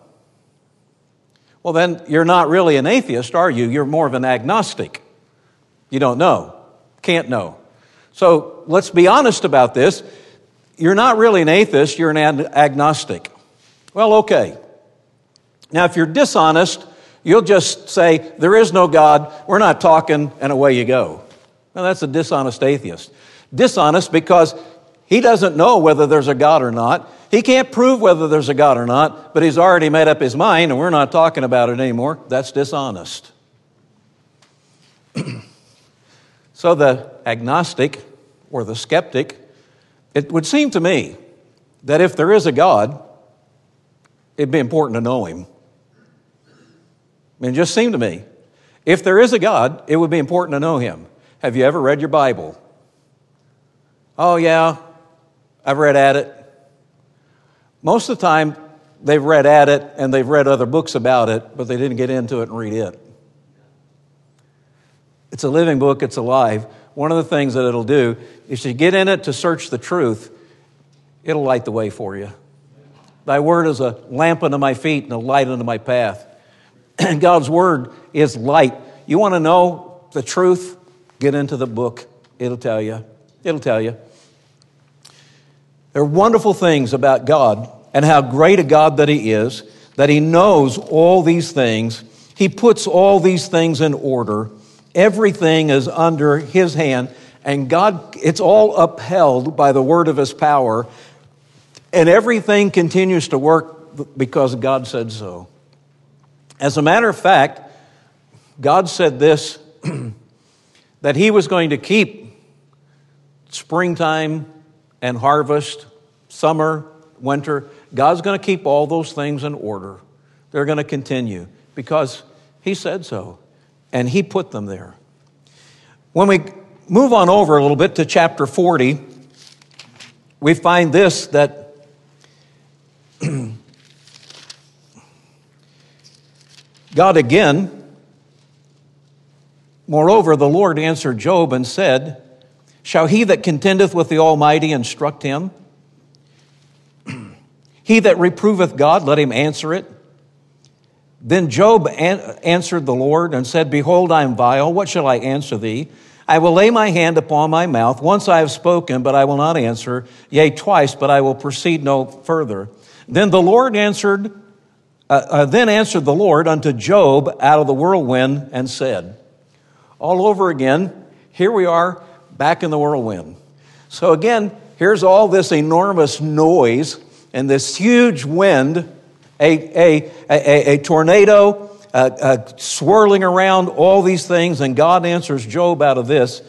Speaker 1: Well, then you're not really an atheist, are you? You're more of an agnostic. You don't know, can't know. So let's be honest about this. You're not really an atheist, you're an agnostic. Well, okay. Now, if you're dishonest, you'll just say, There is no God, we're not talking, and away you go. Now, that's a dishonest atheist. Dishonest because he doesn't know whether there's a God or not. He can't prove whether there's a God or not, but he's already made up his mind, and we're not talking about it anymore. That's dishonest. so, the agnostic or the skeptic, it would seem to me that if there is a God, it'd be important to know him. Mean, it just seemed to me. If there is a God, it would be important to know him. Have you ever read your Bible? Oh, yeah, I've read at it. Most of the time, they've read at it and they've read other books about it, but they didn't get into it and read it. It's a living book, it's alive. One of the things that it'll do is to get in it to search the truth, it'll light the way for you. Thy word is a lamp unto my feet and a light unto my path. And God's word is light. You want to know the truth? Get into the book. It'll tell you. It'll tell you. There are wonderful things about God and how great a God that He is, that He knows all these things. He puts all these things in order. Everything is under His hand, and God, it's all upheld by the word of His power. And everything continues to work because God said so. As a matter of fact, God said this that He was going to keep springtime and harvest, summer, winter. God's going to keep all those things in order. They're going to continue because He said so, and He put them there. When we move on over a little bit to chapter 40, we find this that God again, moreover, the Lord answered Job and said, Shall he that contendeth with the Almighty instruct him? he that reproveth God, let him answer it. Then Job an- answered the Lord and said, Behold, I am vile. What shall I answer thee? I will lay my hand upon my mouth. Once I have spoken, but I will not answer. Yea, twice, but I will proceed no further. Then the Lord answered, uh, then answered the Lord unto Job out of the whirlwind and said, All over again, here we are back in the whirlwind. So again, here's all this enormous noise and this huge wind, a, a, a, a tornado, uh, uh, swirling around all these things, and God answers Job out of this.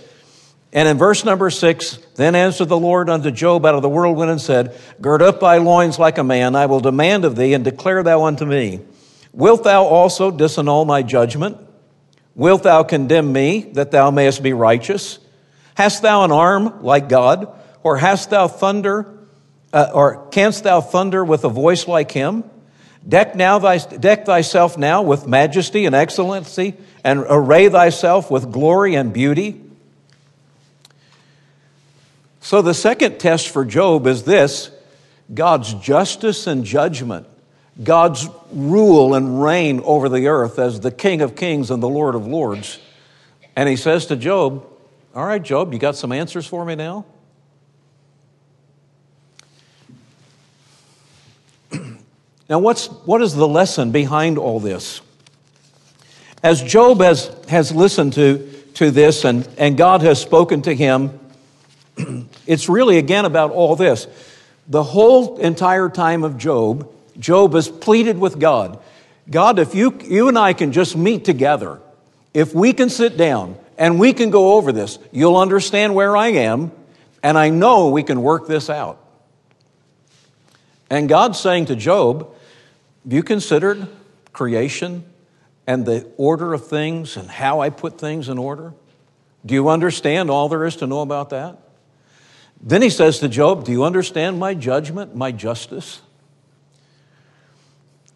Speaker 1: And in verse number six, then answered the Lord unto Job out of the whirlwind and said, Gird up thy loins like a man, I will demand of thee, and declare thou unto me. Wilt thou also disannul my judgment? Wilt thou condemn me, that thou mayest be righteous? Hast thou an arm like God? Or hast thou thunder, uh, or canst thou thunder with a voice like him? Deck, now thy, deck thyself now with majesty and excellency, and array thyself with glory and beauty. So, the second test for Job is this God's justice and judgment, God's rule and reign over the earth as the King of kings and the Lord of lords. And he says to Job, All right, Job, you got some answers for me now? Now, what's, what is the lesson behind all this? As Job has, has listened to, to this and, and God has spoken to him, it's really again about all this. The whole entire time of Job, Job has pleaded with God God, if you, you and I can just meet together, if we can sit down and we can go over this, you'll understand where I am, and I know we can work this out. And God's saying to Job, have you considered creation and the order of things and how I put things in order? Do you understand all there is to know about that? Then he says to Job, Do you understand my judgment, my justice?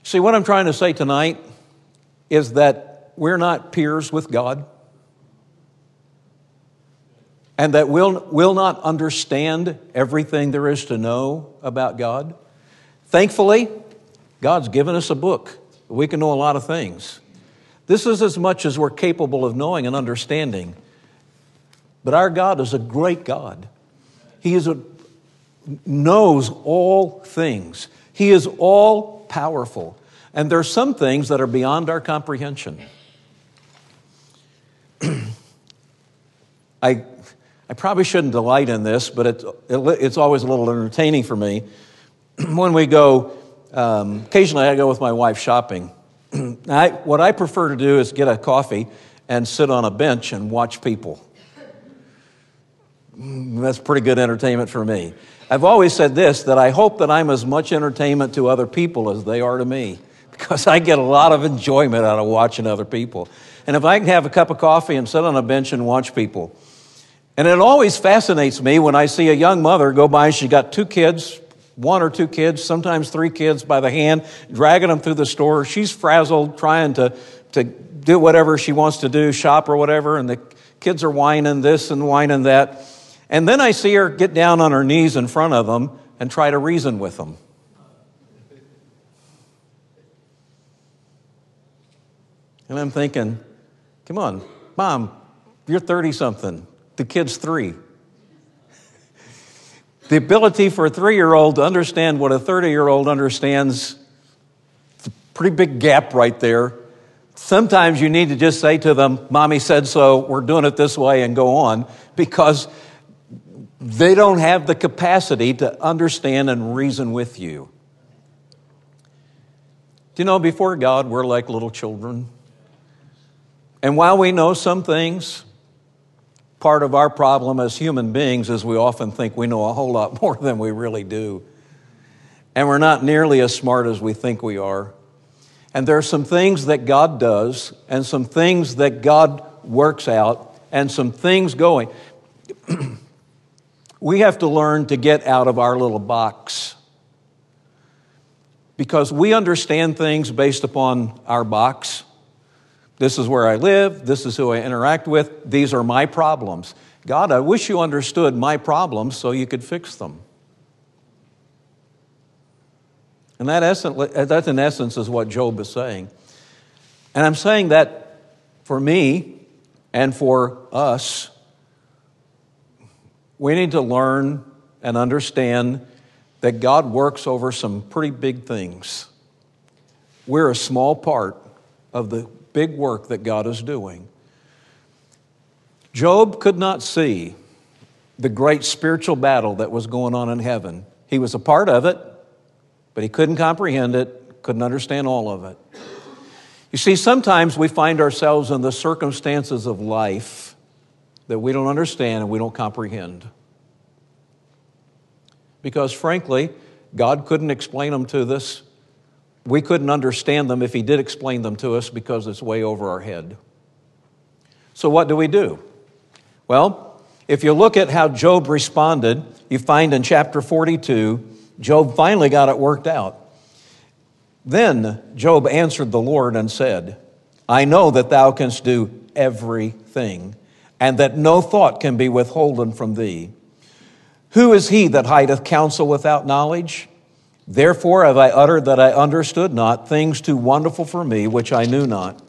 Speaker 1: See, what I'm trying to say tonight is that we're not peers with God and that we'll, we'll not understand everything there is to know about God. Thankfully, God's given us a book. We can know a lot of things. This is as much as we're capable of knowing and understanding. But our God is a great God. He is a, knows all things. He is all powerful. And there are some things that are beyond our comprehension. I, I probably shouldn't delight in this, but it's, it's always a little entertaining for me. when we go um, occasionally, I go with my wife shopping. I, what I prefer to do is get a coffee and sit on a bench and watch people. That's pretty good entertainment for me. I've always said this that I hope that I'm as much entertainment to other people as they are to me because I get a lot of enjoyment out of watching other people. And if I can have a cup of coffee and sit on a bench and watch people, and it always fascinates me when I see a young mother go by, she's got two kids, one or two kids, sometimes three kids by the hand, dragging them through the store. She's frazzled, trying to, to do whatever she wants to do, shop or whatever, and the kids are whining this and whining that. And then I see her get down on her knees in front of them and try to reason with them. And I'm thinking, come on, mom, you're 30 something. The kid's three. The ability for a three year old to understand what a 30 year old understands, it's a pretty big gap right there. Sometimes you need to just say to them, Mommy said so, we're doing it this way, and go on, because they don't have the capacity to understand and reason with you. Do you know, before God, we're like little children. And while we know some things, part of our problem as human beings is we often think we know a whole lot more than we really do. And we're not nearly as smart as we think we are. And there are some things that God does, and some things that God works out, and some things going. we have to learn to get out of our little box because we understand things based upon our box. This is where I live, this is who I interact with, these are my problems. God, I wish you understood my problems so you could fix them. And that, essence, that, in essence, is what Job is saying. And I'm saying that for me and for us, we need to learn and understand that God works over some pretty big things. We're a small part of the big work that God is doing. Job could not see the great spiritual battle that was going on in heaven. He was a part of it, but he couldn't comprehend it, couldn't understand all of it. You see, sometimes we find ourselves in the circumstances of life that we don't understand and we don't comprehend. Because frankly, God couldn't explain them to us. We couldn't understand them if He did explain them to us because it's way over our head. So, what do we do? Well, if you look at how Job responded, you find in chapter 42, Job finally got it worked out. Then Job answered the Lord and said, I know that thou canst do everything, and that no thought can be withholden from thee. Who is he that hideth counsel without knowledge? Therefore have I uttered that I understood not things too wonderful for me, which I knew not.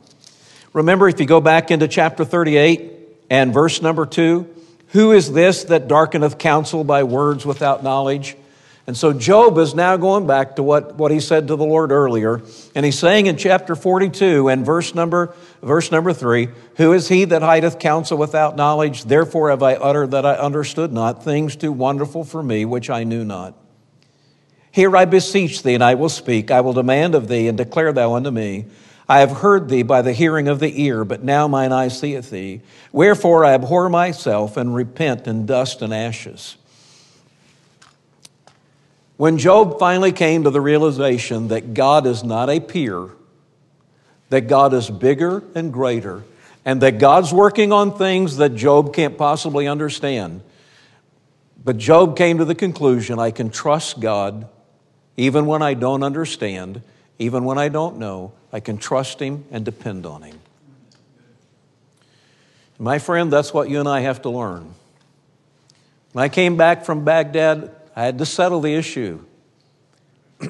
Speaker 1: Remember, if you go back into chapter 38 and verse number 2, who is this that darkeneth counsel by words without knowledge? And so Job is now going back to what, what he said to the Lord earlier. And he's saying in chapter 42 and verse number, verse number 3 Who is he that hideth counsel without knowledge? Therefore have I uttered that I understood not things too wonderful for me, which I knew not. Here I beseech thee, and I will speak. I will demand of thee, and declare thou unto me. I have heard thee by the hearing of the ear, but now mine eye seeth thee. Wherefore I abhor myself and repent in dust and ashes. When Job finally came to the realization that God is not a peer, that God is bigger and greater, and that God's working on things that Job can't possibly understand. But Job came to the conclusion I can trust God even when I don't understand, even when I don't know. I can trust Him and depend on Him. My friend, that's what you and I have to learn. When I came back from Baghdad, I had to settle the issue.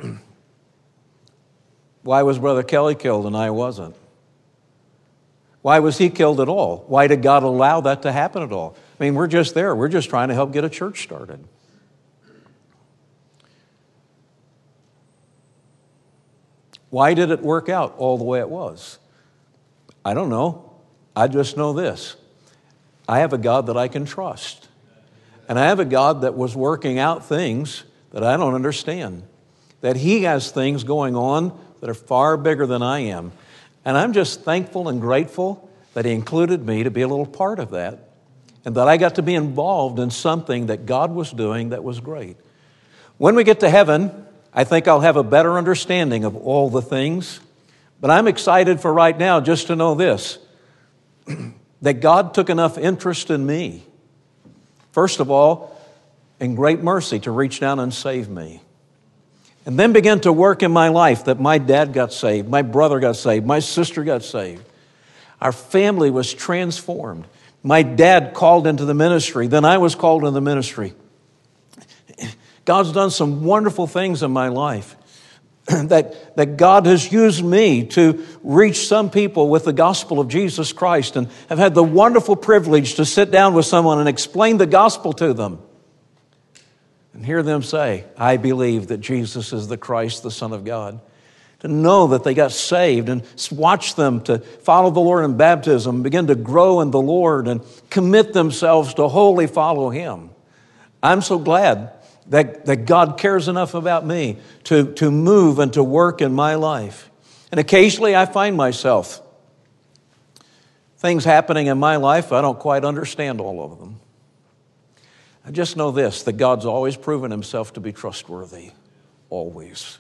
Speaker 1: Why was Brother Kelly killed and I wasn't? Why was he killed at all? Why did God allow that to happen at all? I mean, we're just there. We're just trying to help get a church started. Why did it work out all the way it was? I don't know. I just know this I have a God that I can trust. And I have a God that was working out things that I don't understand, that He has things going on that are far bigger than I am. And I'm just thankful and grateful that He included me to be a little part of that and that I got to be involved in something that God was doing that was great. When we get to heaven, I think I'll have a better understanding of all the things. But I'm excited for right now just to know this that God took enough interest in me First of all, in great mercy to reach down and save me. And then began to work in my life that my dad got saved, my brother got saved, my sister got saved. Our family was transformed. My dad called into the ministry, then I was called into the ministry. God's done some wonderful things in my life. that, that God has used me to reach some people with the gospel of Jesus Christ and have had the wonderful privilege to sit down with someone and explain the gospel to them and hear them say, I believe that Jesus is the Christ, the Son of God. To know that they got saved and watch them to follow the Lord in baptism, begin to grow in the Lord and commit themselves to wholly follow Him. I'm so glad that, that God cares enough about me to, to move and to work in my life. And occasionally I find myself things happening in my life, I don't quite understand all of them. I just know this that God's always proven himself to be trustworthy, always.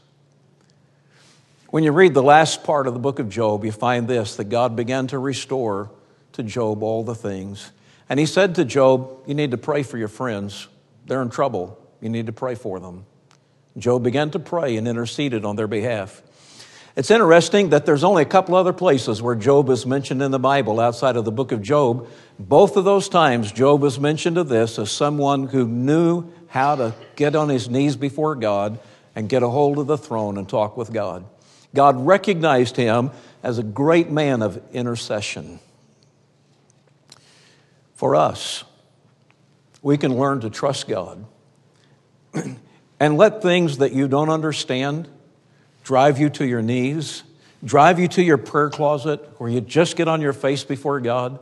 Speaker 1: When you read the last part of the book of Job, you find this that God began to restore to Job all the things. And he said to Job, You need to pray for your friends. They're in trouble. You need to pray for them. Job began to pray and interceded on their behalf. It's interesting that there's only a couple other places where Job is mentioned in the Bible outside of the book of Job. Both of those times, Job is mentioned of this as someone who knew how to get on his knees before God and get a hold of the throne and talk with God. God recognized him as a great man of intercession. For us, we can learn to trust God and let things that you don't understand drive you to your knees, drive you to your prayer closet where you just get on your face before God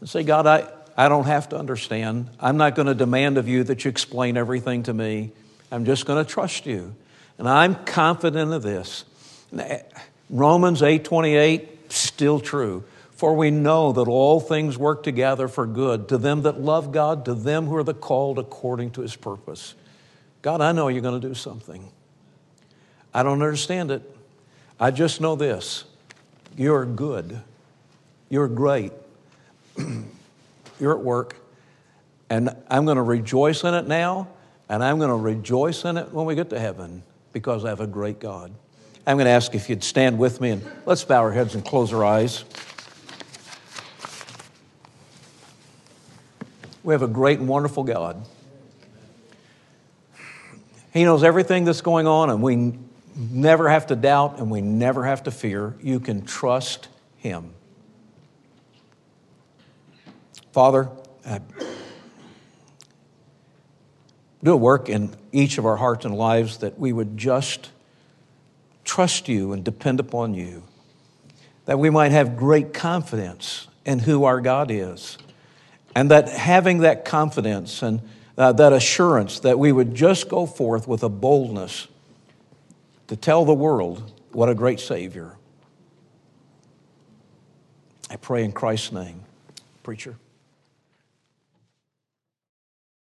Speaker 1: and say, God, I, I don't have to understand. I'm not going to demand of you that you explain everything to me. I'm just going to trust you. And I'm confident of this. Eh, Romans 8:28 still true. For we know that all things work together for good to them that love God, to them who are the called according to his purpose. God, I know you're going to do something. I don't understand it. I just know this you're good, you're great, you're at work, and I'm going to rejoice in it now, and I'm going to rejoice in it when we get to heaven because I have a great God. I'm going to ask if you'd stand with me and let's bow our heads and close our eyes. We have a great and wonderful God. He knows everything that's going on, and we never have to doubt and we never have to fear. You can trust Him. Father, uh, do a work in each of our hearts and lives that we would just trust you and depend upon you, that we might have great confidence in who our God is, and that having that confidence and uh, that assurance that we would just go forth with a boldness to tell the world what a great Savior. I pray in Christ's name. Preacher.